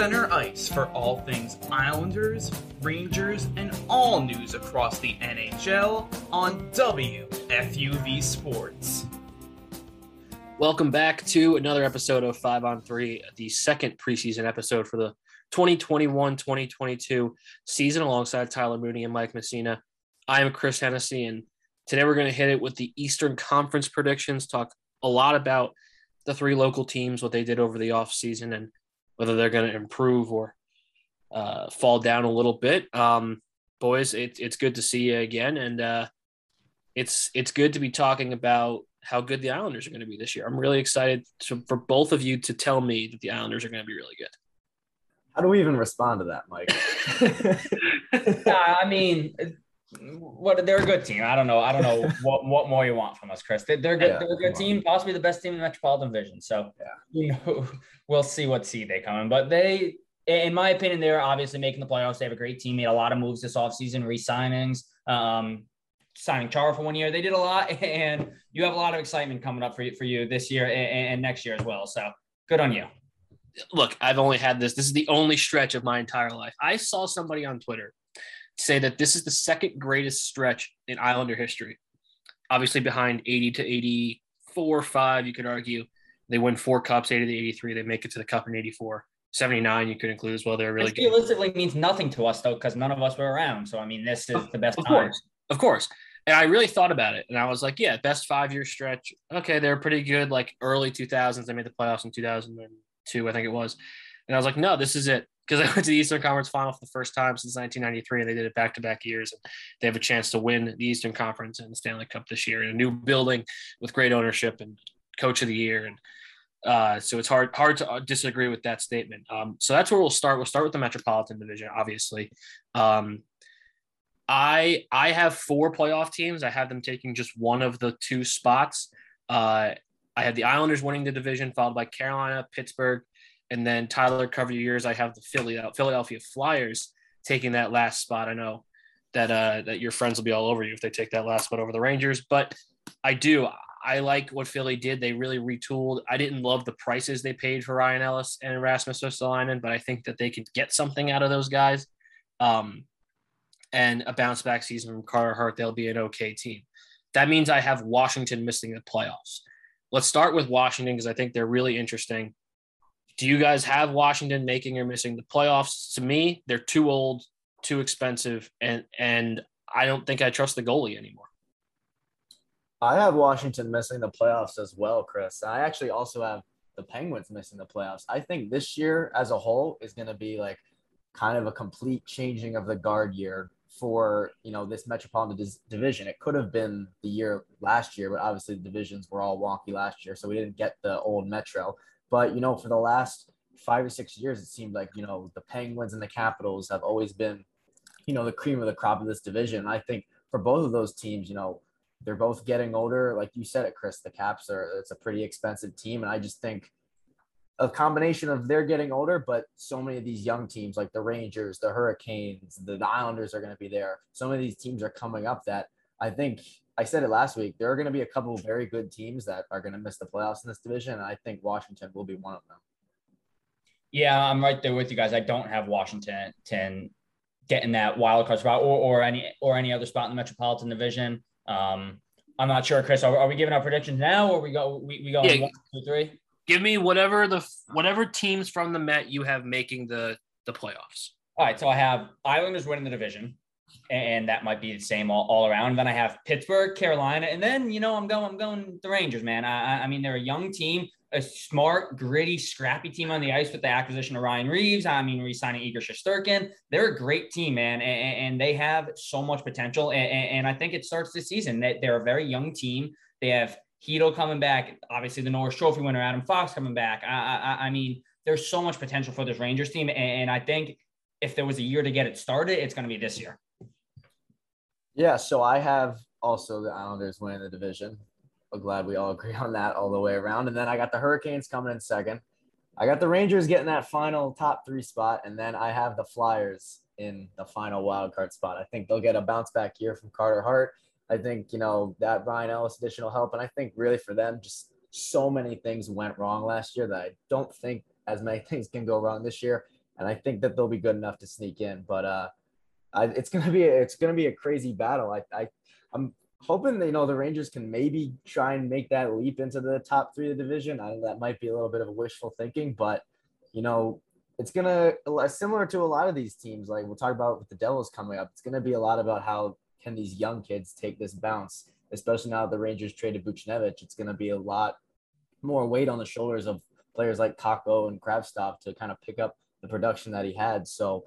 Center ice for all things Islanders, Rangers, and all news across the NHL on WFUV Sports. Welcome back to another episode of 5 on 3, the second preseason episode for the 2021 2022 season alongside Tyler Mooney and Mike Messina. I am Chris Hennessy, and today we're going to hit it with the Eastern Conference predictions, talk a lot about the three local teams, what they did over the offseason, and whether they're going to improve or uh, fall down a little bit. Um, boys, it, it's good to see you again, and uh, it's it's good to be talking about how good the Islanders are going to be this year. I'm really excited to, for both of you to tell me that the Islanders are going to be really good. How do we even respond to that, Mike? uh, I mean, what they're a good team. I don't know. I don't know what, what more you want from us, Chris. They're, they're good. Yeah, they're a good team, on. possibly the best team in the Metropolitan Division. So yeah. you know, we'll see what seed they come in. But they, in my opinion, they're obviously making the playoffs. They have a great team. Made a lot of moves this offseason, re-signings, um, signing Chara for one year. They did a lot, and you have a lot of excitement coming up for you for you this year and, and next year as well. So good on you. Look, I've only had this. This is the only stretch of my entire life. I saw somebody on Twitter say that this is the second greatest stretch in Islander history. Obviously, behind 80 to 84, 5, you could argue. They win four cups, 80 to 83. They make it to the cup in 84. 79, you could include as well. They're really this good. Realistically, means nothing to us, though, because none of us were around. So, I mean, this is the best of time. Course. Of course. And I really thought about it. And I was like, yeah, best five year stretch. Okay, they're pretty good. Like early 2000s, they made the playoffs in 2002, I think it was. And I was like, no, this is it because I went to the Eastern Conference Final for the first time since 1993, and they did it back to back years. And they have a chance to win the Eastern Conference and the Stanley Cup this year in a new building with great ownership and Coach of the Year. And uh, so it's hard hard to uh, disagree with that statement. Um, so that's where we'll start. We'll start with the Metropolitan Division, obviously. Um, I I have four playoff teams. I have them taking just one of the two spots. Uh, I had the Islanders winning the division, followed by Carolina, Pittsburgh, and then Tyler covered your years. I have the Philly, Philadelphia Flyers taking that last spot. I know that uh, that your friends will be all over you if they take that last spot over the Rangers, but I do. I like what Philly did. They really retooled. I didn't love the prices they paid for Ryan Ellis and Rasmus Ristolainen, but I think that they could get something out of those guys. Um, and a bounce back season from Carter Hart, they'll be an okay team. That means I have Washington missing the playoffs. Let's start with Washington because I think they're really interesting. Do you guys have Washington making or missing the playoffs? To me, they're too old, too expensive, and and I don't think I trust the goalie anymore. I have Washington missing the playoffs as well, Chris. I actually also have the Penguins missing the playoffs. I think this year as a whole is going to be like kind of a complete changing of the guard year for you know this metropolitan division. It could have been the year last year, but obviously the divisions were all wonky last year, so we didn't get the old Metro. But you know, for the last five or six years, it seemed like you know the Penguins and the Capitals have always been, you know, the cream of the crop of this division. I think for both of those teams, you know, they're both getting older. Like you said it, Chris, the Caps are it's a pretty expensive team, and I just think a combination of they're getting older, but so many of these young teams like the Rangers, the Hurricanes, the, the Islanders are going to be there. So many of these teams are coming up that I think I said it last week. There are going to be a couple of very good teams that are going to miss the playoffs in this division, and I think Washington will be one of them. Yeah, I'm right there with you guys. I don't have Washington 10 getting that wild card spot or, or any or any other spot in the Metropolitan Division. Um, I'm not sure, Chris. Are, are, we giving our predictions now, or we go we, we go yeah. one, two, three? Give me whatever the whatever teams from the Met you have making the the playoffs. All right, so I have Islanders winning the division and that might be the same all, all around. Then I have Pittsburgh, Carolina, and then you know I'm going I'm going the Rangers, man. I, I mean they're a young team, a smart, gritty, scrappy team on the ice with the acquisition of Ryan Reaves. I mean re-signing Igor Shesterkin. They're a great team, man, and, and they have so much potential. And, and, I think it starts this season. That they're a very young team. They have Chytil coming back, obviously the Norris Trophy winner Adam Fox coming back. I, I, I mean there's so much potential for this Rangers team, and I think if there was a year to get it started, it's going to be this year. Yeah, so I have also the Islanders winning the division. I'm glad we all agree on that all the way around. And then I got the Hurricanes coming in second. I got the Rangers getting that final top three spot, and then I have the Flyers in the final wild card spot. I think they'll get a bounce back year from Carter Hart. I think you know that Ryan Ellis additional help, and I think really for them, just so many things went wrong last year that I don't think as many things can go wrong this year. And I think that they'll be good enough to sneak in. But uh, I, it's gonna be it's gonna be a crazy battle. I, I I'm hoping that you know the Rangers can maybe try and make that leap into the top three of the division. I, that might be a little bit of a wishful thinking, but you know it's gonna similar to a lot of these teams. Like we'll talk about with the Devils coming up. It's gonna be a lot about how can these young kids take this bounce, especially now that the Rangers traded Buchnevich. It's gonna be a lot more weight on the shoulders of players like Kakko and Kravtsov to kind of pick up the production that he had. So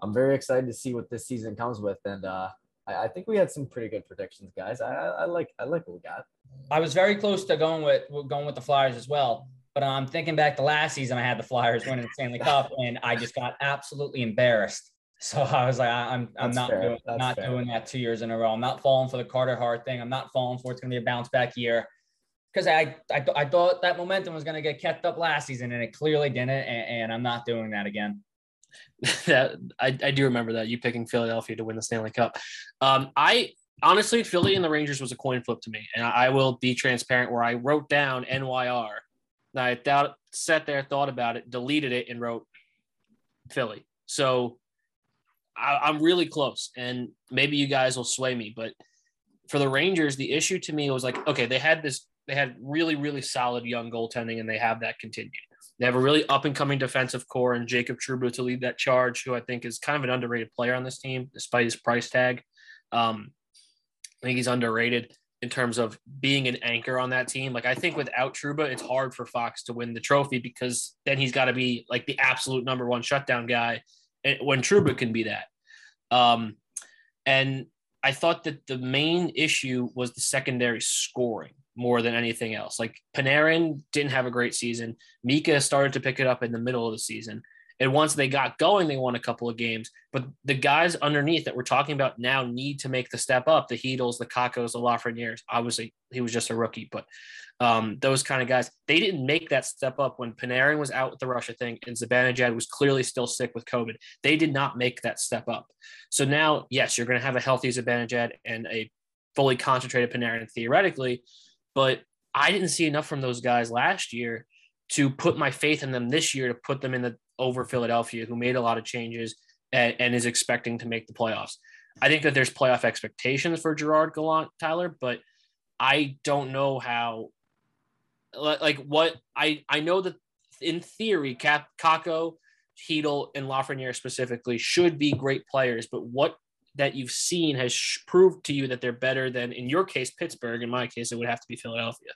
I'm very excited to see what this season comes with, and uh, I, I think we had some pretty good predictions, guys. I, I, like I like what we got. I was very close to going with going with the Flyers as well. But I'm thinking back to last season, I had the Flyers winning the Stanley Cup, and I just got absolutely embarrassed. So I was like, I, am I'm, I'm not doing not fair. doing that two years in a row. I'm not falling for the Carter Hart thing. I'm not falling for it's going to be a bounce back year because I, I I thought that momentum was going to get kept up last season, and it clearly didn't. And, and I'm not doing that again. that I, I do remember that you picking Philadelphia to win the Stanley Cup. Um, I honestly, Philly and the Rangers was a coin flip to me, and I will be transparent. Where I wrote down NYR, and I thought, sat there, thought about it, deleted it, and wrote Philly. So I, am really close, and maybe you guys will sway me, but for the Rangers, the issue to me was like, okay, they had this, they had really, really solid young goaltending, and they have that continued. They have a really up and coming defensive core and Jacob Trouba to lead that charge, who I think is kind of an underrated player on this team, despite his price tag. Um, I think he's underrated in terms of being an anchor on that team. Like I think without Trouba, it's hard for Fox to win the trophy because then he's got to be like the absolute number one shutdown guy when Trouba can be that. Um, and I thought that the main issue was the secondary scoring more than anything else. Like Panarin didn't have a great season. Mika started to pick it up in the middle of the season. And once they got going, they won a couple of games. But the guys underneath that we're talking about now need to make the step up. The Chytils, the Kakkos, the Lafrenières. Obviously, he was just a rookie, but um, those kind of guys, they didn't make that step up when Panarin was out with the Russia thing and Zibanejad was clearly still sick with COVID. They did not make that step up. So now, yes, you're going to have a healthy Zibanejad and a fully concentrated Panarin theoretically, but I didn't see enough from those guys last year to put my faith in them this year to put them in the over Philadelphia, who made a lot of changes and, and is expecting to make the playoffs. I think that there's playoff expectations for Gerard Gallant, Tyler, but I don't know how. Like what I I know that in theory, Kaapo Kakko, Chytil, and Lafreniere specifically should be great players, but what that you've seen has proved to you that they're better than, in your case, Pittsburgh. In my case, it would have to be Philadelphia.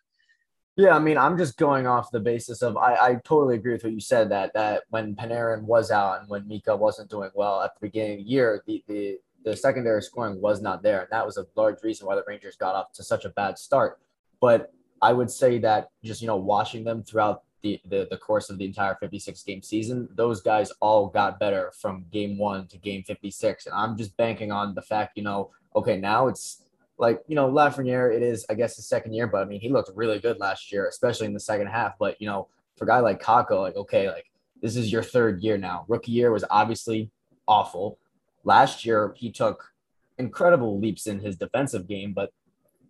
Yeah, I mean, I'm just going off the basis of I, I totally agree with what you said that that when Panarin was out and when Mika wasn't doing well at the beginning of the year, the the the secondary scoring was not there, and that was a large reason why the Rangers got off to such a bad start. But I would say that just you know watching them throughout the, the, the course of the entire 56 game season, those guys all got better from game one to game 56. And I'm just banking on the fact, you know, okay, now it's like, you know, Lafreniere, it is, I guess, his second year, but I mean, he looked really good last year, especially in the second half. But, you know, for a guy like Kakko, like, okay, like this is your third year now. Rookie year was obviously awful. Last year, he took incredible leaps in his defensive game, but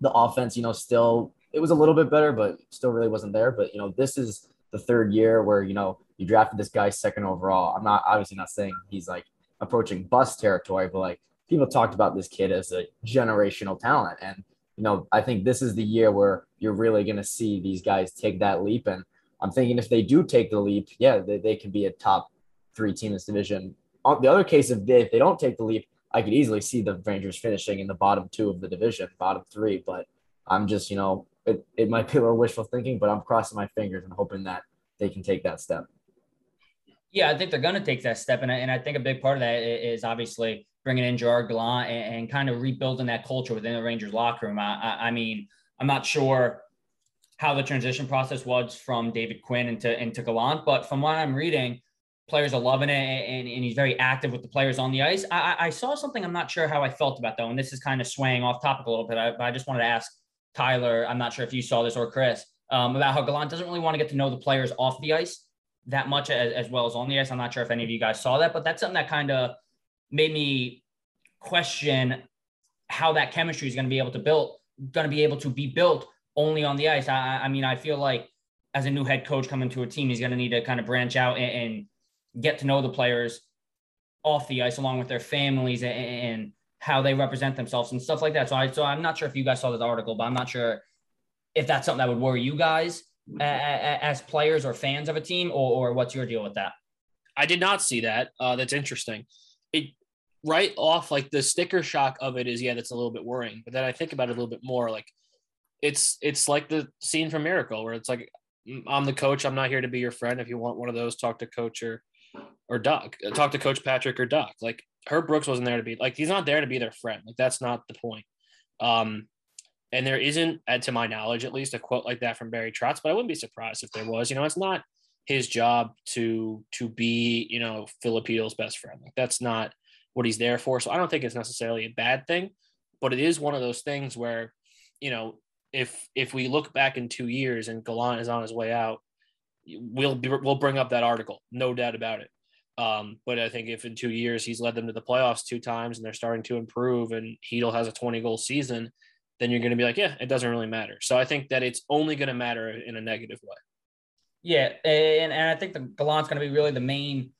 the offense, you know, still it was a little bit better, but still really wasn't there. But you know, this is the third year where you know you drafted this guy second overall. I'm not obviously not saying he's like approaching bust territory, but like people talked about this kid as a generational talent, and you know I think this is the year where you're really going to see these guys take that leap. And I'm thinking if they do take the leap, yeah, they, they can be a top three team in this division. On the other case, they, if they don't take the leap, I could easily see the Rangers finishing in the bottom two of the division, bottom three. But I'm just, you know, it, it might be a little wishful thinking, but I'm crossing my fingers and hoping that they can take that step. Yeah, I think they're going to take that step. And I, and I think a big part of that is obviously bringing in Gerard Gallant and, and kind of rebuilding that culture within the Rangers locker room. I, I, I mean, I'm not sure how the transition process was from David Quinn into, into Gallant, but from what I'm reading, players are loving it and, and he's very active with the players on the ice. I, I saw something I'm not sure how I felt about though, and this is kind of swaying off topic a little bit, I, but I just wanted to ask Tyler, I'm not sure if you saw this or Chris, um, about how Gallant doesn't really want to get to know the players off the ice that much as, as well as on the ice. I'm not sure if any of you guys saw that, but that's something that kind of made me question how that chemistry is going to be able to build, going to be able to be built only on the ice. I, I mean, I feel like as a new head coach coming to a team, he's going to need to kind of branch out and, and, get to know the players off the ice, along with their families and, and, how they represent themselves and stuff like that. So I, so I'm not sure if you guys saw this article, but I'm not sure if that's something that would worry you guys as players or fans of a team, or, or what's your deal with that? I did not see that. Uh, that's interesting. It right off like the sticker shock of it is yeah, that's a little bit worrying. But then I think about it a little bit more like it's it's like the scene from Miracle where it's like I'm the coach. I'm not here to be your friend. If you want one of those, talk to coach or or Doc. Uh, talk to Coach Patrick or Doc. Like Herb Brooks wasn't there to be like he's not there to be their friend. Like that's not the point. Um, and there isn't, to my knowledge, at least, a quote like that from Barry Trotz. But I wouldn't be surprised if there was. You know, it's not his job to to be you know Filipino's best friend. Like that's not what he's there for. So I don't think it's necessarily a bad thing, but it is one of those things where you know if if we look back in two years and Gallant is on his way out, we'll be, we'll bring up that article, no doubt about it. Um, but I think if in two years he's led them to the playoffs two times and they're starting to improve, and Chytil has a 20 goal season, then you're going to be like, yeah, it doesn't really matter. So I think that it's only going to matter in a negative way. Yeah, and, and I think the Gallant's going to be really the main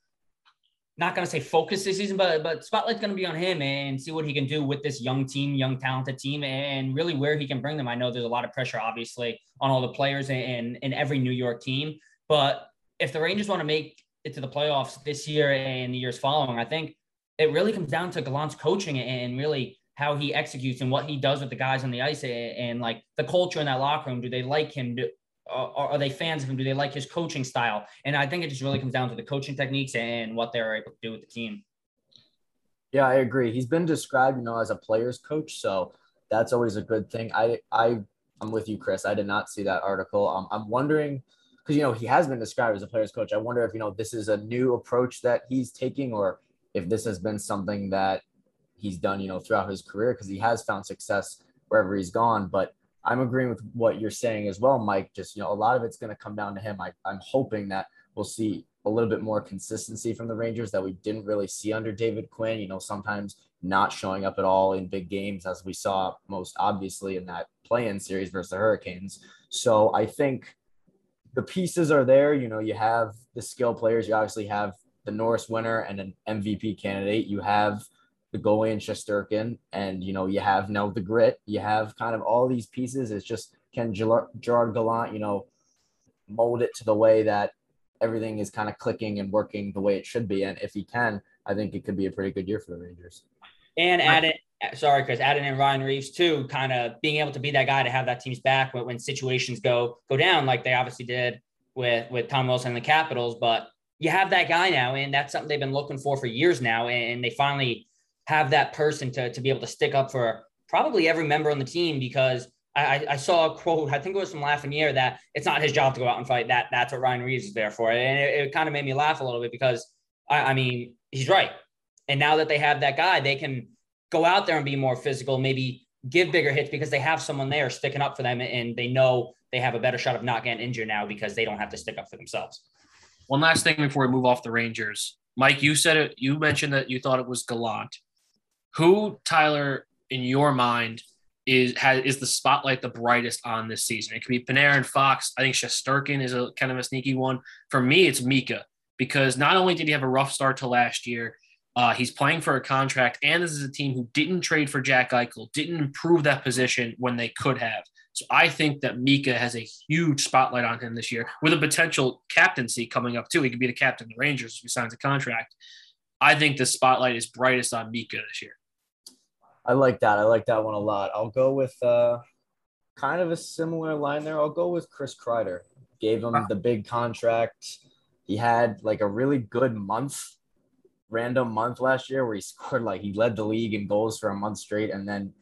not going to say focus this season, but but spotlight's going to be on him and see what he can do with this young team, young talented team, and really where he can bring them. I know there's a lot of pressure, obviously, on all the players and in every New York team. But if the Rangers want to make to the playoffs this year and the years following, I think it really comes down to Gallant's coaching and really how he executes and what he does with the guys on the ice and, and like the culture in that locker room. Do they like him? Do, are, are they fans of him? Do they like his coaching style? And I think it just really comes down to the coaching techniques and what they're able to do with the team. Yeah, I agree. He's been described, you know, as a player's coach, so that's always a good thing. I, I, I'm with you, Chris. I did not see that article. Um, I'm wondering because you know he has been described as a player's coach. I wonder if you know this is a new approach that he's taking, or if this has been something that he's done, you know, throughout his career because he has found success wherever he's gone. But I'm agreeing with what you're saying as well, Mike. Just, you know, a lot of it's going to come down to him. I, I'm hoping that we'll see a little bit more consistency from the Rangers that we didn't really see under David Quinn. You know, sometimes not showing up at all in big games, as we saw most obviously in that play in series versus the Hurricanes. So I think the pieces are there. You know, you have the skill players, you obviously have the Norris winner and an MVP candidate. You have the goalie in Shesterkin, and you know you have now the grit. You have kind of all these pieces. It's just can Gerard Gallant, you know, mold it to the way that everything is kind of clicking and working the way it should be. And if he can, I think it could be a pretty good year for the Rangers. And add it, Uh, sorry, Chris, adding in Ryan Reaves too, kind of being able to be that guy to have that team's back when, when situations go go down, like they obviously did with with Tom Wilson and the Capitals. But you have that guy now, and that's something they've been looking for for years now, and they finally have that person to, to be able to stick up for probably every member on the team because I, I saw a quote, I think it was from Lafreniere that it's not his job to go out and fight. That that's what Ryan Reaves is there for. And it, it kind of made me laugh a little bit because I, I mean, he's right. And now that they have that guy, they can go out there and be more physical, maybe give bigger hits because they have someone there sticking up for them and they know they have a better shot of not getting injured now because they don't have to stick up for themselves. One last thing before we move off the Rangers. Mike, you said it, you mentioned that you thought it was Gallant. Who, Tyler, in your mind, is has is the spotlight the brightest on this season? It could be Panarin, Fox. I think Shesterkin is a kind of a sneaky one. For me, it's Mika because not only did he have a rough start to last year, uh, he's playing for a contract, and this is a team who didn't trade for Jack Eichel, didn't improve that position when they could have. So I think that Mika has a huge spotlight on him this year, with a potential captaincy coming up too. He could be the captain of the Rangers if he signs a contract. I think the spotlight is brightest on Mika this year. I like that. I like that one a lot. I'll go with uh, kind of a similar line there. I'll go with Chris Kreider. Gave him the big contract. He had like a really good month, random month last year where he scored like he led the league in goals for a month straight, and then,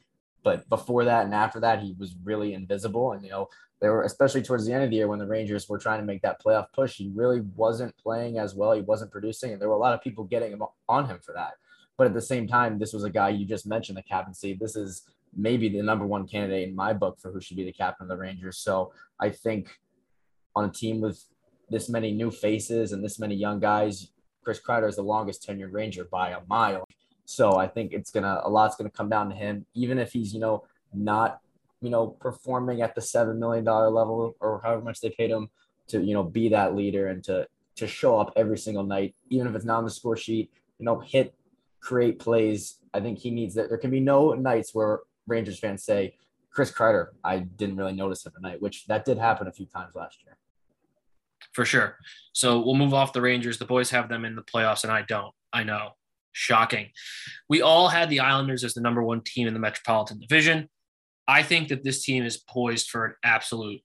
but before that and after that, he was really invisible. And you know, they were especially towards the end of the year when the Rangers were trying to make that playoff push. He really wasn't playing as well. He wasn't producing, and there were a lot of people getting him on him for that. But at the same time, this was a guy you just mentioned the captaincy. This is maybe the number one candidate in my book for who should be the captain of the Rangers. So I think on a team with this many new faces and this many young guys, Chris Kreider is the longest tenured Ranger by a mile. So I think it's gonna a lot's gonna come down to him, even if he's you know not you know, performing at the seven million dollar level or however much they paid him to, you know, be that leader and to to show up every single night, even if it's not on the score sheet, you know, hit, create plays. I think he needs that. There can be no nights where Rangers fans say, Chris Kreider, I didn't really notice him tonight, which that did happen a few times last year. For sure. So we'll move off the Rangers. The boys have them in the playoffs, and I don't. I know. Shocking. We all had the Islanders as the number one team in the Metropolitan Division. I think that this team is poised for an absolute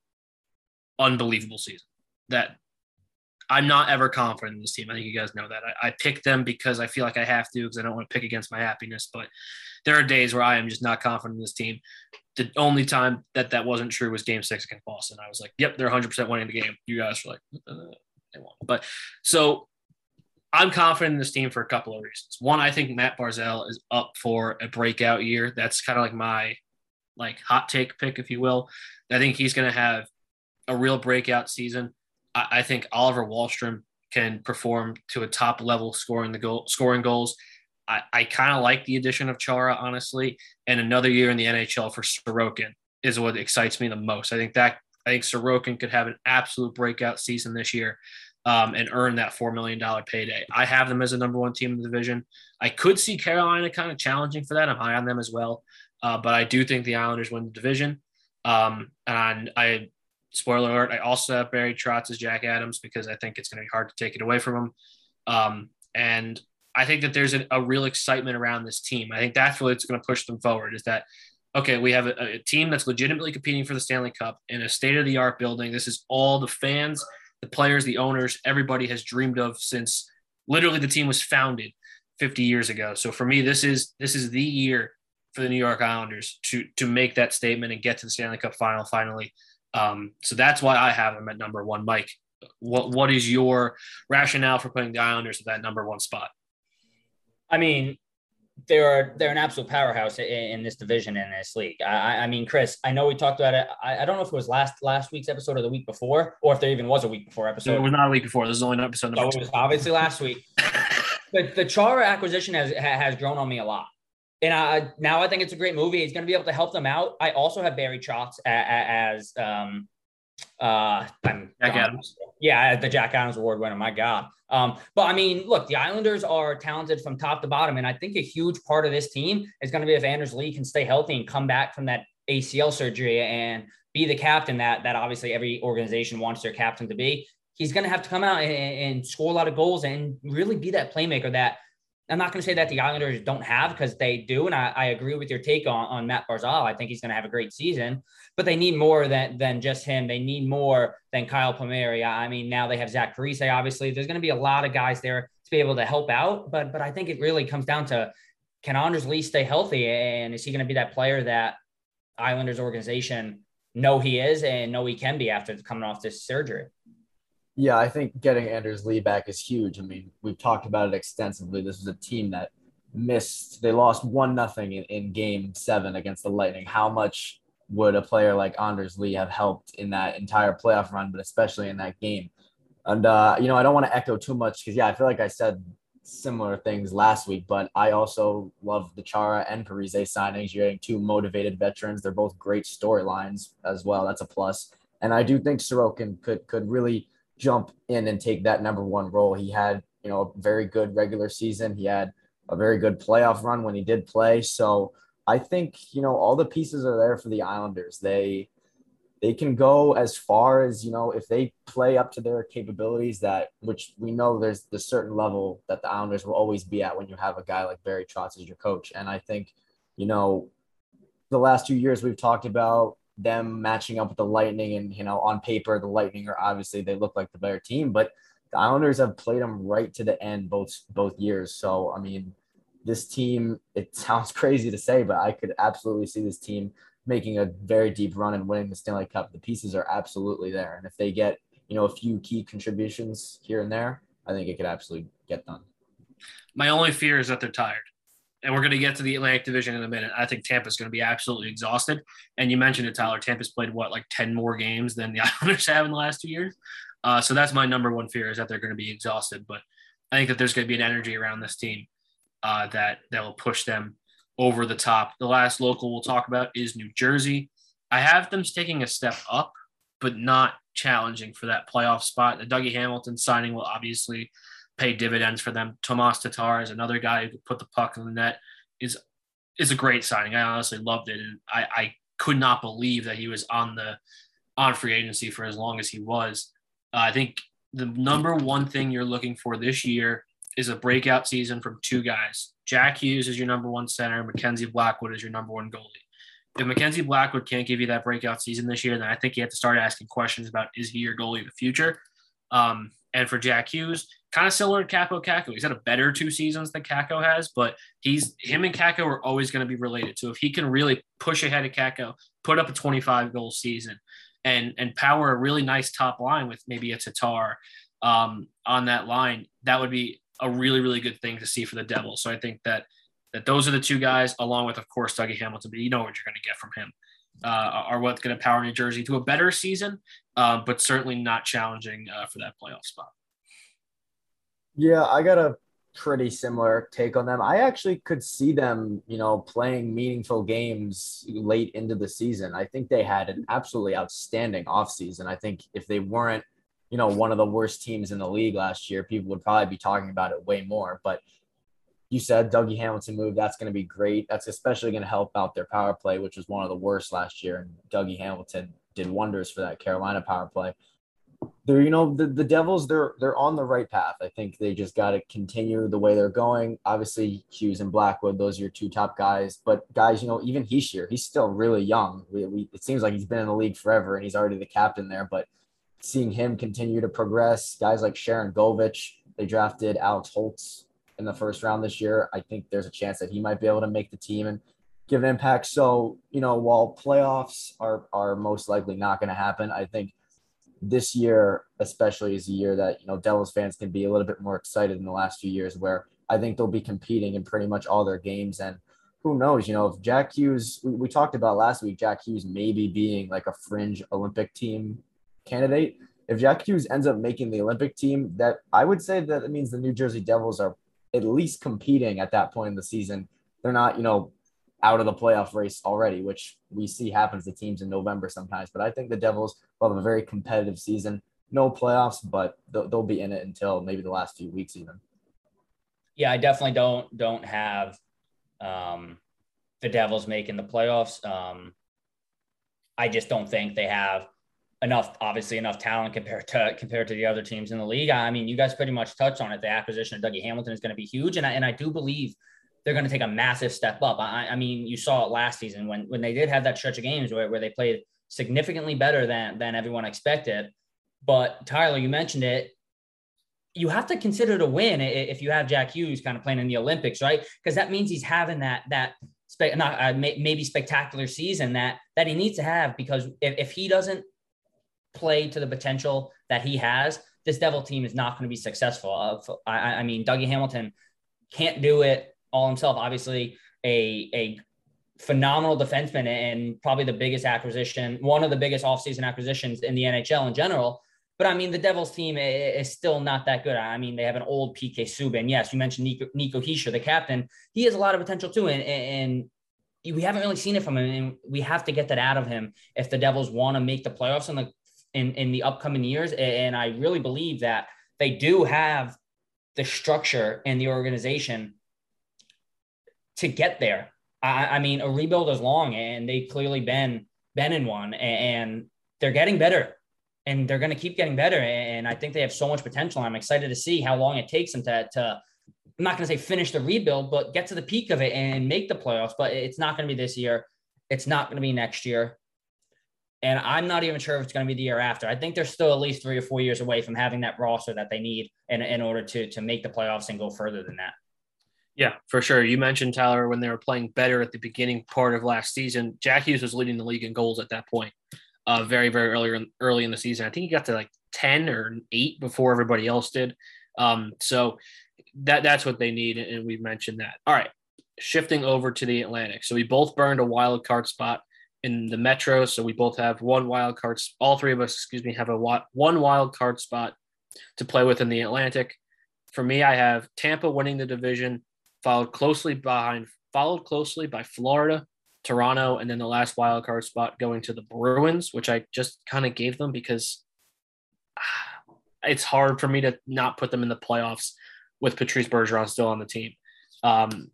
unbelievable season. That I'm not ever confident in this team. I think you guys know that. I, I pick them because I feel like I have to because I don't want to pick against my happiness. But there are days where I am just not confident in this team. The only time that that wasn't true was Game Six against Boston. I was like, "Yep, they're 100 percent winning the game." You guys were like, uh, "They won't." But so I'm confident in this team for a couple of reasons. One, I think Matt Barzal is up for a breakout year. That's kind of like my like hot take pick, if you will. I think he's going to have a real breakout season. I, I think Oliver Wahlstrom can perform to a top level scoring the goal scoring goals. I, I kind of like the addition of Chara, honestly, and another year in the NHL for Sorokin is what excites me the most. I think that I think Sorokin could have an absolute breakout season this year um, and earn that four million dollar payday. I have them as a number one team in the division. I could see Carolina kind of challenging for that. I'm high on them as well, uh, but I do think the Islanders win the division. Um, and I spoiler alert, I also have Barry Trotz as Jack Adams because I think it's going to be hard to take it away from him. Um, and I think that there's a, a, real excitement around this team. I think that's what's going to push them forward is that, okay, we have a, a team that's legitimately competing for the Stanley Cup in a state of the art building. This is all the fans, the players, the owners, everybody has dreamed of since literally the team was founded 50 years ago. So for me, this is, this is the year for the New York Islanders to, to make that statement and get to the Stanley Cup final finally. Um, so that's why I have them at number one. Mike, what what is your rationale for putting the Islanders at that number one spot? I mean, they're they're an absolute powerhouse in, in this division in this league. I, I, mean, Chris, I know we talked about it. I, I, don't know if it was last last week's episode or the week before, or if there even was a week before episode. It was not a week before. This is only an episode. So it was obviously last week. but the Chara acquisition has has grown on me a lot and I, now I think it's a great movie. He's going to be able to help them out. I also have Barry Trotz as, um, uh, I'm Jack Adams. Yeah, the Jack Adams Award winner. My God. Um, but I mean, look, the Islanders are talented from top to bottom, and I think a huge part of this team is going to be if Anders Lee can stay healthy and come back from that ACL surgery and be the captain that that obviously every organization wants their captain to be. He's going to have to come out and, and score a lot of goals and really be that playmaker that I'm not going to say that the Islanders don't have because they do. And I, I, agree with your take on, on Matt Barzal. I think he's going to have a great season, but they need more than, than just him. They need more than Kyle Palmieri. I mean, now they have Zach Parise, obviously. There's going to be a lot of guys there to be able to help out. But but I think it really comes down to can Anders Lee stay healthy? And is he going to be that player that Islanders organization know he is and know he can be after coming off this surgery? Yeah, I think getting Anders Lee back is huge. I mean, we've talked about it extensively. This was a team that missed, they lost one nothing in, in game seven against the Lightning. How much would a player like Anders Lee have helped in that entire playoff run, but especially in that game? And, uh, you know, I don't want to echo too much because, yeah, I feel like I said similar things last week, but I also love the Chara and Parise signings. You're getting two motivated veterans. They're both great storylines as well. That's a plus. And I do think Sorokin could could really jump in and take that number one role. He had, you know, a very good regular season. He had a very good playoff run when he did play. So I think, you know, all the pieces are there for the Islanders. They they can go as far as, you know, if they play up to their capabilities that which we know there's the certain level that the Islanders will always be at when you have a guy like Barry Trotz as your coach. And I think, you know, the last two years we've talked about them matching up with the Lightning, and you know, on paper, the Lightning are obviously they look like the better team, but the Islanders have played them right to the end both both years. So I mean, this team, it sounds crazy to say, but I could absolutely see this team making a very deep run and winning the Stanley Cup. The pieces are absolutely there, and if they get you know a few key contributions here and there, I think it could absolutely get done. My only fear is that they're tired and we're going to get to the Atlantic Division in a minute. I think Tampa's going to be absolutely exhausted. And you mentioned it, Tyler. Tampa's played what, like 10 more games than the Islanders have in the last two years. Uh, so that's my number one fear is that they're going to be exhausted. But I think that there's going to be an energy around this team uh, that that will push them over the top. The last local we'll talk about is New Jersey. I have them taking a step up, but not challenging for that playoff spot. The Dougie Hamilton signing will obviously pay dividends for them. Tomas Tatar is another guy who could put the puck in the net. is is a great signing. I honestly loved it, and I, I could not believe that he was on the on free agency for as long as he was. Uh, I think the number one thing you're looking for this year is a breakout season from two guys. Jack Hughes is your number one center. Mackenzie Blackwood is your number one goalie. If Mackenzie Blackwood can't give you that breakout season this year, then I think you have to start asking questions about is he your goalie of the future? Um, and for Jack Hughes, kind of similar to Kaapo Kakko. He's had a better two seasons than Kakko has, but he's him and Kakko are always going to be related. So if he can really push ahead of Kakko, put up a 25 goal season, and and power a really nice top line with maybe a Tatar um, on that line, that would be a really really good thing to see for the Devils. So I think that that those are the two guys, along with of course Dougie Hamilton. But you know what you're going to get from him. Uh, are what's going to power New Jersey to a better season, uh, but certainly not challenging uh, for that playoff spot. Yeah, I got a pretty similar take on them. I actually could see them, you know, playing meaningful games late into the season. I think they had an absolutely outstanding offseason. I think if they weren't, you know, one of the worst teams in the league last year, people would probably be talking about it way more. But you said Dougie Hamilton move, that's going to be great. That's especially going to help out their power play, which was one of the worst last year. And Dougie Hamilton did wonders for that Carolina power play they're you know the, the devils they're they're on the right path i think they just got to continue the way they're going obviously hughes and blackwood those are your two top guys but guys you know even Hischier, he's still really young we, we, it seems like he's been in the league forever and he's already the captain there but seeing him continue to progress guys like Sharangovich they drafted alex holtz in the first round this year i think there's a chance that he might be able to make the team and give an impact so you know while playoffs are are most likely not going to happen i think this year, especially, is a year that you know Devils fans can be a little bit more excited in the last few years, where I think they'll be competing in pretty much all their games. And who knows, you know, if Jack Hughes, we, we talked about last week, Jack Hughes maybe being like a fringe Olympic team candidate. If Jack Hughes ends up making the Olympic team, that I would say that it means the New Jersey Devils are at least competing at that point in the season. They're not, you know, out of the playoff race already, which we see happens to teams in November sometimes. But I think the Devils will have a very competitive season. No playoffs, but they'll, they'll be in it until maybe the last few weeks, even. Yeah, I definitely don't don't have um, the Devils making the playoffs. Um, I just don't think they have enough, obviously enough talent compared to compared to the other teams in the league. I mean, you guys pretty much touched on it. The acquisition of Dougie Hamilton is going to be huge, and I, and I do believe they're going to take a massive step up. I, I, mean, you saw it last season when when they did have that stretch of games where, where they played significantly better than than everyone expected. But Tyler, you mentioned it. You have to consider to win if you have Jack Hughes kind of playing in the Olympics, right? Because that means he's having that that spe- not uh, may, maybe spectacular season that that he needs to have. Because if, if he doesn't play to the potential that he has, this Devil team is not going to be successful. Uh, I, I mean, Dougie Hamilton can't do it all himself. Obviously, a a phenomenal defenseman and probably the biggest acquisition, one of the biggest offseason acquisitions in the NHL in general. But I mean, the Devils team is still not that good. I mean, they have an old PK Subban. Yes, you mentioned Nico, Nico Hischier, the captain. He has a lot of potential too. And, and we haven't really seen it from him. And we have to get that out of him if the Devils want to make the playoffs And the in, in the upcoming years. And I really believe that they do have the structure and the organization to get there. I, I mean, a rebuild is long, and they've clearly been been in one, and they're getting better, and they're going to keep getting better. And I think they have so much potential. I'm excited to see how long it takes them to to. I'm not going to say finish the rebuild, but get to the peak of it and make the playoffs. But it's not going to be this year. It's not going to be next year. And I'm not even sure if it's going to be the year after. I think they're still at least three or four years away from having that roster that they need in, in order to, to make the playoffs and go further than that. Yeah, for sure. You mentioned Tyler when they were playing better at the beginning part of last season. Jack Hughes was leading the league in goals at that point, uh, very very early in, early in the season. I think he got to like ten or eight before everybody else did. Um, so that that's what they need, and we mentioned that. All right, shifting over to the Atlantic. So we both burned a wild card spot in the Metro. So we both have one wild card. All three of us, excuse me, have a one wild card spot to play with in the Atlantic. For me, I have Tampa winning the division followed closely behind followed closely by Florida, Toronto, and then the last wild card spot going to the Bruins, which I just kind of gave them because ah, it's hard for me to not put them in the playoffs with Patrice Bergeron still on the team. Um,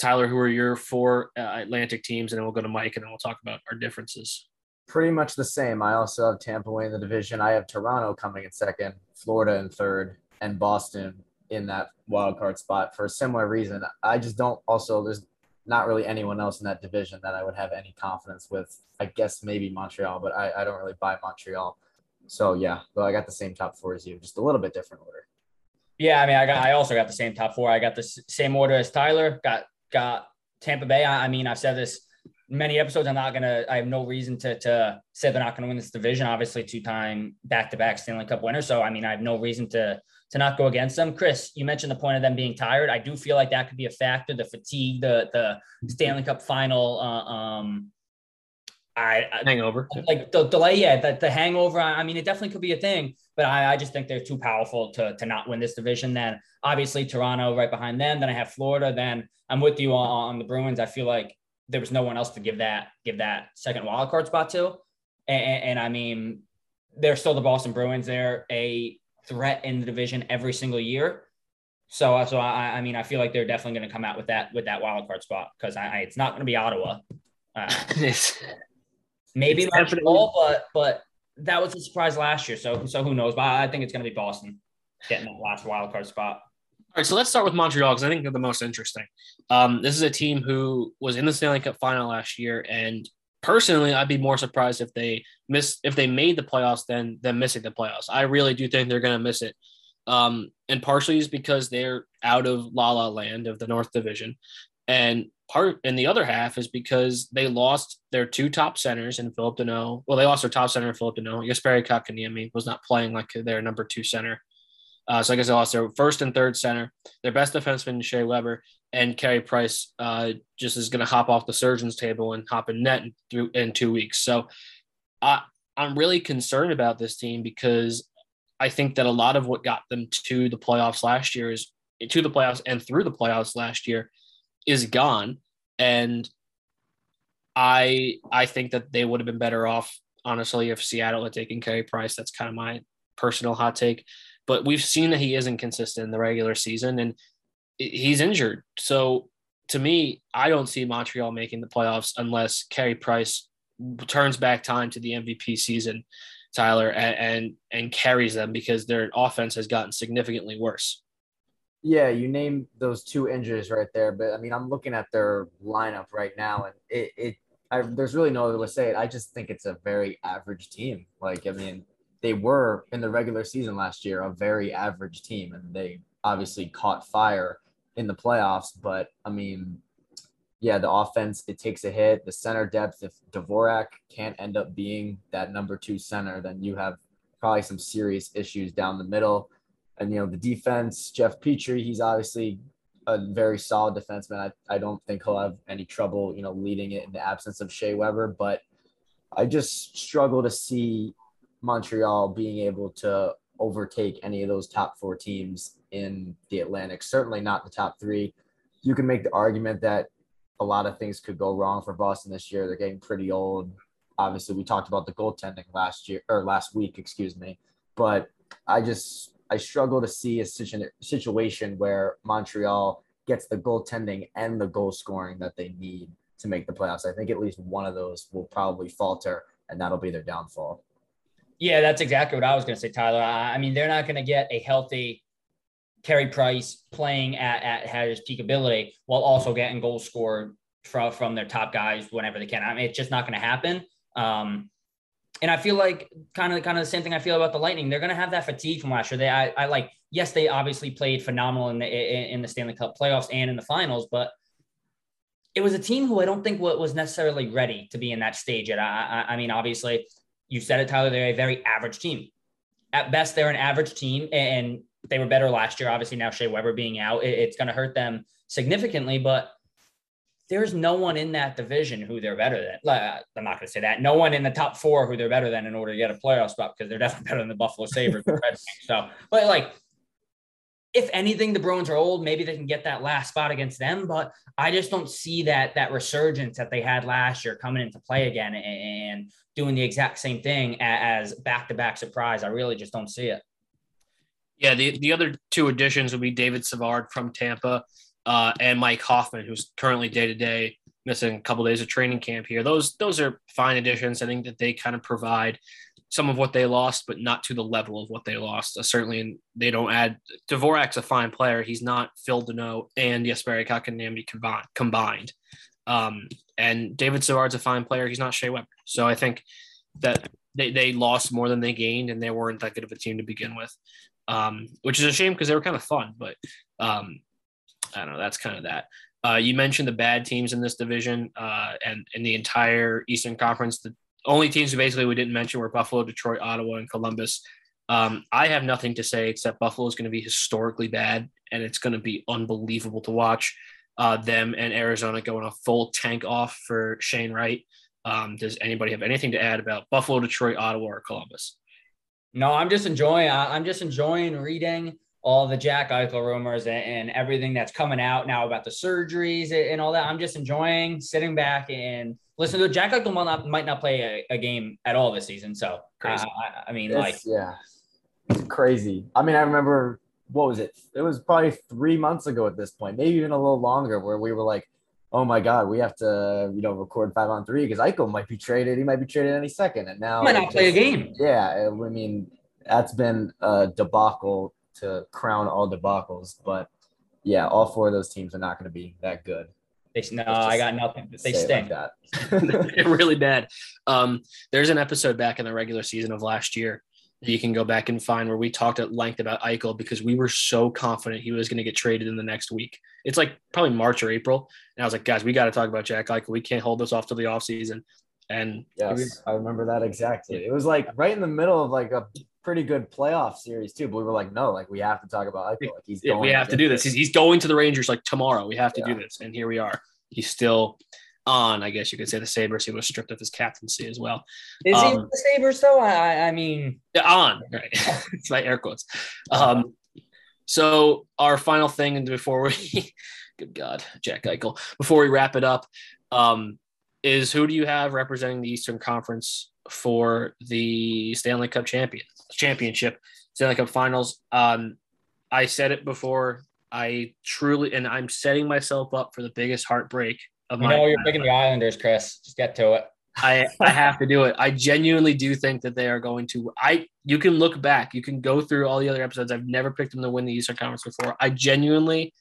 Tyler, who are your four uh, Atlantic teams? And then we'll go to Mike and then we'll talk about our differences. Pretty much the same. I also have Tampa winning the division. I have Toronto coming in second, Florida in third, and Boston in that wild card spot for a similar reason. I just don't also there's not really anyone else in that division that I would have any confidence with. I guess maybe Montreal, but I, I don't really buy Montreal. So yeah, but I got the same top four as you, just a little bit different order. Yeah, I mean, I got I also got the same top four. I got the same order as Tyler. Got got Tampa Bay. I, I mean, I've said this many episodes. I'm not gonna. I have no reason to to say they're not gonna win this division. Obviously, two time back to back Stanley Cup winner. So I mean, I have no reason to to not go against them. Chris, you mentioned the point of them being tired. I do feel like that could be a factor. The fatigue, the the Stanley Cup final. Uh, um, I, I hangover like the delay. Yeah, the, the hangover. I mean, it definitely could be a thing, but I, I just think they're too powerful to to not win this division. Then obviously Toronto right behind them. Then I have Florida. Then I'm with you on, on the Bruins. I feel like there was no one else to give that give that second wild card spot to, and, and, and I mean, they're still the Boston Bruins. They're a threat in the division every single year. So, so I, I mean, I feel like they're definitely going to come out with that with that wild card spot because I, I, it's not going to be Ottawa. Uh, maybe Montreal, but but that was a surprise last year. So so who knows? But I think it's going to be Boston getting that last wild card spot. All right, so let's start with Montreal because I think they're the most interesting. Um, this is a team who was in the Stanley Cup final last year, and personally, I'd be more surprised if they miss if they made the playoffs than than missing the playoffs. I really do think they're going to miss it, um, and partially is because they're out of La La Land of the North Division, and part and the other half is because they lost their two top centers in Phillip Danault. Well, they lost their top center in Phillip Danault. Jesperi Kotkaniemi was not playing like their number two center. Uh, so I guess they lost their first and third center. Their best defenseman, Shea Weber, and Carey Price uh, just is going to hop off the surgeon's table and hop in net in, in two weeks. So I, I'm really concerned about this team because I think that a lot of what got them to the playoffs last year is to the playoffs and through the playoffs last year is gone. And I I think that they would have been better off, honestly, if Seattle had taken Carey Price. That's kind of my personal hot take. But we've seen that he isn't consistent in the regular season. And he's injured. So to me, I don't see Montreal making the playoffs unless Carey Price turns back time to the MVP season, Tyler, and, and, and carries them because their offense has gotten significantly worse. Yeah, you name those two injuries right there, but I mean, I'm looking at their lineup right now, and it, it I, there's really no other way to say it. I just think it's a very average team. Like, I mean, they were in the regular season last year a very average team, and they obviously caught fire in the playoffs. But I mean, yeah, the offense it takes a hit. The center depth, if Dvorak can't end up being that number two center, then you have probably some serious issues down the middle. And you know, the defense, Jeff Petry, he's obviously a very solid defenseman. I, I don't think he'll have any trouble, you know, leading it in the absence of Shea Weber, but I just struggle to see Montreal being able to overtake any of those top four teams in the Atlantic. Certainly not the top three. You can make the argument that a lot of things could go wrong for Boston this year. They're getting pretty old. Obviously, we talked about the goaltending last year or last week, excuse me. But I just I struggle to see a situation where Montreal gets the goaltending and the goal scoring that they need to make the playoffs. I think at least one of those will probably falter, and that'll be their downfall. Yeah, that's exactly what I was going to say, Tyler. I mean, they're not going to get a healthy Carey Price playing at, at his peak ability while also getting goals scored from, from their top guys whenever they can. I mean, it's just not going to happen. Um, and I feel like kind of kind of the same thing I feel about the Lightning. They're going to have that fatigue from last year. They, I, I like, yes, they obviously played phenomenal in the in the Stanley Cup playoffs and in the finals, but it was a team who I don't think was necessarily ready to be in that stage yet. I, I, I mean, obviously, you said it, Tyler. They're a very average team. At best, they're an average team, and they were better last year. Obviously, now Shea Weber being out, it, it's going to hurt them significantly. But there's no one in that division who they're better than. Uh, I'm not going to say that. No one in the top four who they're better than in order to get a playoff spot because they're definitely better than the Buffalo Sabres. so, but like if anything, the Bruins are old. Maybe they can get that last spot against them, but I just don't see that that resurgence that they had last year coming into play again and doing the exact same thing as back to back surprise. I really just don't see it. Yeah, the, the other two additions would be David Savard from Tampa uh, and Mike Hoffman, who's currently day to day missing a couple days of training camp here. Those those are fine additions. I think that they kind of provide some of what they lost, but not to the level of what they lost. Uh, certainly, they don't add Dvorak's a fine player. He's not Phil Danault and Jesperi Kotkaniemi combined. combined. Um, and David Savard's a fine player. He's not Shea Weber. So I think that they, they lost more than they gained, and they weren't that good of a team to begin with, um, which is a shame because they were kind of fun. But um, I don't know. That's kind of that. Uh, you mentioned the bad teams in this division uh, and in the entire Eastern Conference. The only teams basically we didn't mention were Buffalo, Detroit, Ottawa, and Columbus. Um, I have nothing to say except Buffalo is going to be historically bad, and it's going to be unbelievable to watch uh, them and Arizona going a full tank off for Shane Wright. Um, does anybody have anything to add about Buffalo, Detroit, Ottawa, or Columbus? No, I'm just enjoying. I'm just enjoying reading all the Jack Eichel rumors and, and, everything that's coming out now about the surgeries and all that. I'm just enjoying sitting back and listening to it. Jack Eichel might not, might not play a, a game at all this season. So, uh, I, I, mean, it's, like, yeah, it's crazy. I mean, I remember what was it? It was probably three months ago at this point, maybe even a little longer, where we were like, oh my God, we have to, you know, record five on three because Eichel might be traded. He might be traded any second. And now, he might not just, play a game. Yeah. I mean, that's been a debacle to crown all debacles. But yeah, all four of those teams are not going to be that good. They, no, I got nothing. They stink. Like They're really bad. Um, there's an episode back in the regular season of last year that you can go back and find where we talked at length about Eichel because we were so confident he was going to get traded in the next week. It's like probably March or April. And I was like, guys, we got to talk about Jack Eichel. We can't hold this off till the offseason. And yes, I remember that exactly. It was like right in the middle of like a pretty good playoff series too. But we were like, no, like we have to talk about Eichel. Like he's yeah, we have to do this. He's, he's going to the Rangers like tomorrow. We have to yeah. do this, and here we are. He's still on, I guess you could say, the Sabres. He was stripped of his captaincy as well. Is um, he the Sabres though? I, I mean, yeah, on right. it's my air quotes. Um, so our final thing, and before we, good God, Jack Eichel, before we wrap it up, um, is who do you have representing the Eastern Conference for the Stanley Cup champion championship, Stanley Cup Finals? Um, I said it before. I truly, and I'm setting myself up for the biggest heartbreak of you my. know, you're picking the Islanders, Chris. Just get to it. I, I have to do it. I genuinely do think that they are going to. I you can look back, you can go through all the other episodes. I've never picked them to win the Eastern Conference before. I genuinely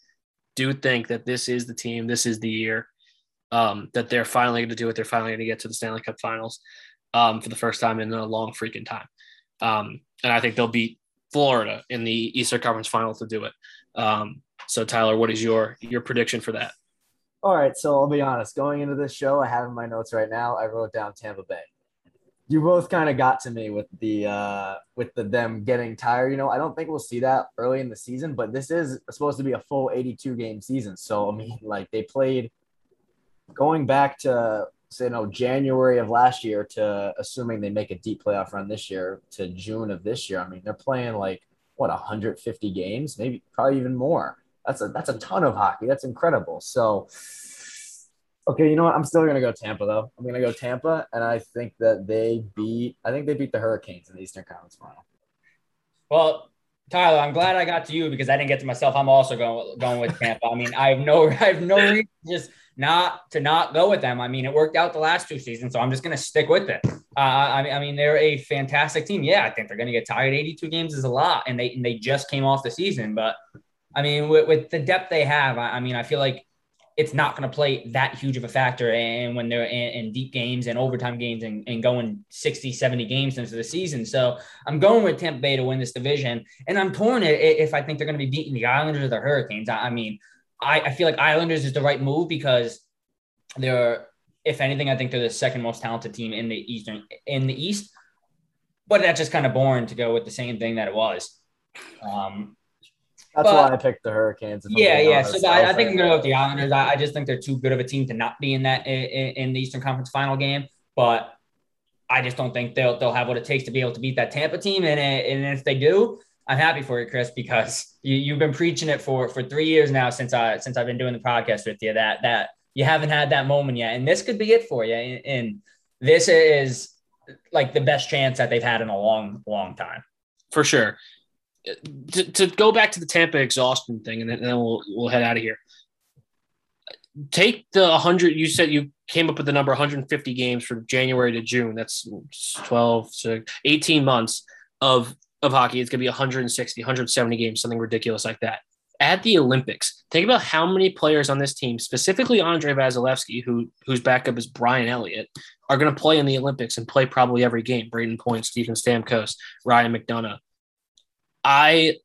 do think that this is the team. This is the year um, that they're finally going to do it. They're finally going to get to the Stanley Cup Finals um, for the first time in a long freaking time. Um, and I think they'll beat Florida in the Eastern Conference Final to do it. Um, so, Tyler, what is your your prediction for that? All right, so I'll be honest. Going into this show, I have in my notes right now. I wrote down Tampa Bay. You both kind of got to me with the uh, with the them getting tired. You know, I don't think we'll see that early in the season, but this is supposed to be a full 82 game season. So I mean, like they played going back to say you know January of last year to assuming they make a deep playoff run this year to June of this year. I mean, they're playing like what 150 games, maybe probably even more. That's a that's a ton of hockey. That's incredible. So okay, you know what? I'm still gonna go Tampa though. I'm gonna go Tampa, and I think that they beat I think they beat the Hurricanes in the Eastern Conference final. Well, Tyler, I'm glad I got to you because I didn't get to myself. I'm also going going with Tampa. I mean, I have no I have no reason just not to not go with them. I mean, it worked out the last two seasons, so I'm just going to stick with it. Uh, I, mean, I mean, they're a fantastic team. Yeah, I think they're going to get tired. 82 games is a lot, and they and they just came off the season. But I mean, with, with the depth they have, I, I, mean, I feel like it's not going to play that huge of a factor. And when they're in, in deep games and overtime games and, and going 60, 70 games into the season, so I'm going with Tampa Bay to win this division, and I'm torn if I think they're going to be beating the Islanders or the Hurricanes. I, I mean. I, I feel like Islanders is the right move because they're, if anything, I think they're the second most talented team in the Eastern in the East. But that's just kind of boring to go with the same thing that it was. Um, that's but, why I picked the Hurricanes. Yeah, yeah. So I, I, think I'm going to go with the Islanders. I, I, just think they're too good of a team to not be in that in, in, the Eastern Conference Final game. But I just don't think they'll they'll have what it takes to be able to beat that Tampa team. And and if they do, I'm happy for you, Chris, because you, you've been preaching it for for three years now since I since I've been doing the podcast with you. That that you haven't had that moment yet, and this could be it for you. And, and this is like the best chance that they've had in a long, long time. For sure. To, to go back to the Tampa exhaustion thing, and then, and then we'll we'll head out of here. Take the 100. You said you came up with the number 150 games from January to June. That's 12 to 18 months of of hockey. It's going to be 160, 170 games, something ridiculous like that. At the Olympics, think about how many players on this team, specifically Andrei Vasilevskiy, who whose backup is Brian Elliott, are going to play in the Olympics and play probably every game. Brayden Point, Steven Stamkos, Ryan McDonagh I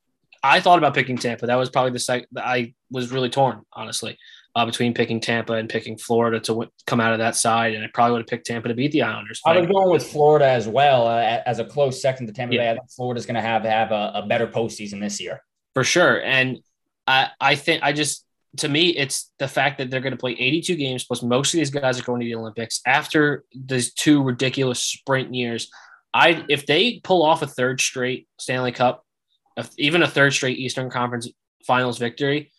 I thought about picking Tampa. That was probably the that I was really torn, honestly, uh, between picking Tampa and picking Florida to w- come out of that side. And I probably would have picked Tampa to beat the Islanders. I was going with Florida as well uh, as a close second to Tampa Yeah. Bay. I think Florida's going to have have a, a better postseason this year. for sure. And I, I think I just to me it's the fact that they're going to play 82 games plus most of these guys are going to the Olympics after these two ridiculous sprint years. I if they pull off a third straight Stanley Cup, if, even a third straight Eastern Conference Finals victory,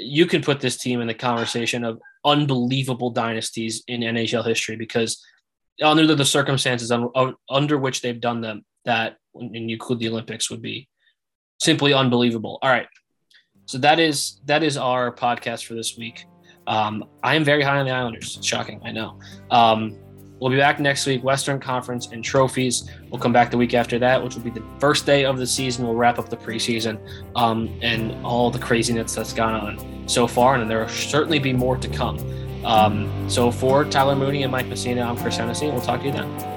you could put this team in the conversation of unbelievable dynasties in NHL history because under the circumstances un, un- under which they've done them, that and you include the Olympics would be simply unbelievable. All right. So that is that is our podcast for this week. Um, I am very high on the Islanders. Shocking, I know. Um, we'll be back next week. Western Conference and trophies. We'll come back the week after that, which will be the first day of the season. We'll wrap up the preseason um, and all the craziness that's gone on so far, and there will certainly be more to come. Um, so for Tyler Mooney and Mike Messina, I'm Chris Hennessy. We'll talk to you then.